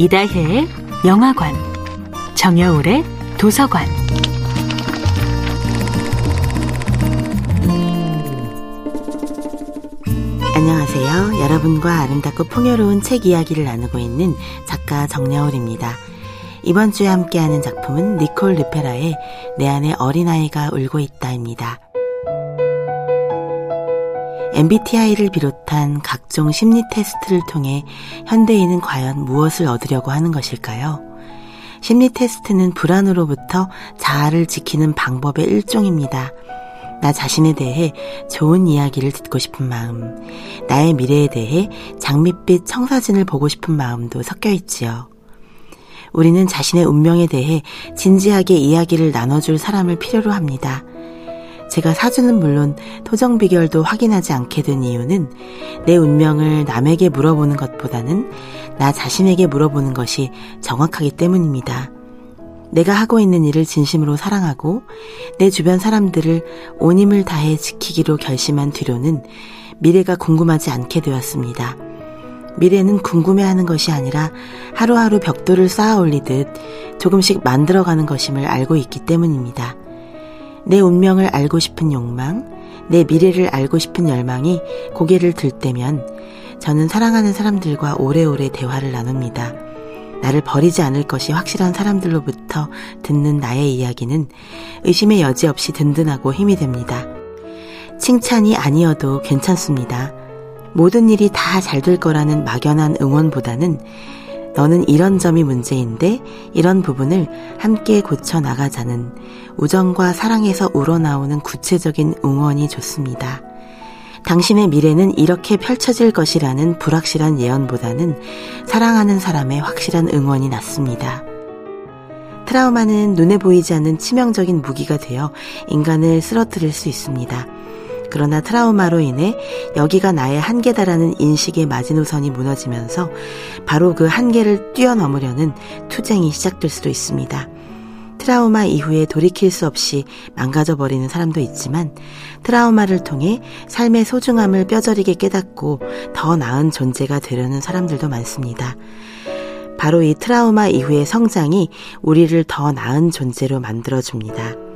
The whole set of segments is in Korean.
이다혜의 영화관, 정여울의 도서관. 안녕하세요. 여러분과 아름답고 풍요로운 책 이야기를 나누고 있는 작가 정여울입니다. 이번 주에 함께하는 작품은 니콜 르페라의 내 안에 어린아이가 울고 있다입니다. MBTI를 비롯한 각종 심리 테스트를 통해 현대인은 과연 무엇을 얻으려고 하는 것일까요? 심리 테스트는 불안으로부터 자아를 지키는 방법의 일종입니다. 나 자신에 대해 좋은 이야기를 듣고 싶은 마음, 나의 미래에 대해 장밋빛 청사진을 보고 싶은 마음도 섞여 있지요. 우리는 자신의 운명에 대해 진지하게 이야기를 나눠줄 사람을 필요로 합니다. 제가 사주는 물론 토정 비결도 확인하지 않게 된 이유는 내 운명을 남에게 물어보는 것보다는 나 자신에게 물어보는 것이 정확하기 때문입니다. 내가 하고 있는 일을 진심으로 사랑하고 내 주변 사람들을 온 힘을 다해 지키기로 결심한 뒤로는 미래가 궁금하지 않게 되었습니다. 미래는 궁금해하는 것이 아니라 하루하루 벽돌을 쌓아 올리듯 조금씩 만들어가는 것임을 알고 있기 때문입니다. 내 운명을 알고 싶은 욕망, 내 미래를 알고 싶은 열망이 고개를 들 때면 저는 사랑하는 사람들과 오래오래 대화를 나눕니다. 나를 버리지 않을 것이 확실한 사람들로부터 듣는 나의 이야기는 의심의 여지 없이 든든하고 힘이 됩니다. 칭찬이 아니어도 괜찮습니다. 모든 일이 다 잘 될 거라는 막연한 응원보다는 너는 이런 점이 문제인데 이런 부분을 함께 고쳐 나가자는 우정과 사랑에서 우러나오는 구체적인 응원이 좋습니다. 당신의 미래는 이렇게 펼쳐질 것이라는 불확실한 예언보다는 사랑하는 사람의 확실한 응원이 낫습니다. 트라우마는 눈에 보이지 않는 치명적인 무기가 되어 인간을 쓰러뜨릴 수 있습니다. 그러나 트라우마로 인해 여기가 나의 한계다라는 인식의 마지노선이 무너지면서 바로 그 한계를 뛰어넘으려는 투쟁이 시작될 수도 있습니다. 트라우마 이후에 돌이킬 수 없이 망가져 버리는 사람도 있지만 트라우마를 통해 삶의 소중함을 뼈저리게 깨닫고 더 나은 존재가 되려는 사람들도 많습니다. 바로 이 트라우마 이후의 성장이 우리를 더 나은 존재로 만들어줍니다.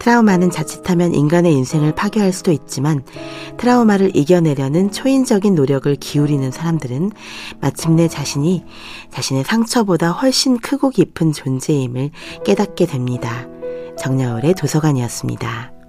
트라우마는 자칫하면 인간의 인생을 파괴할 수도 있지만 트라우마를 이겨내려는 초인적인 노력을 기울이는 사람들은 마침내 자신이 자신의 상처보다 훨씬 크고 깊은 존재임을 깨닫게 됩니다. 정여울의 도서관이었습니다.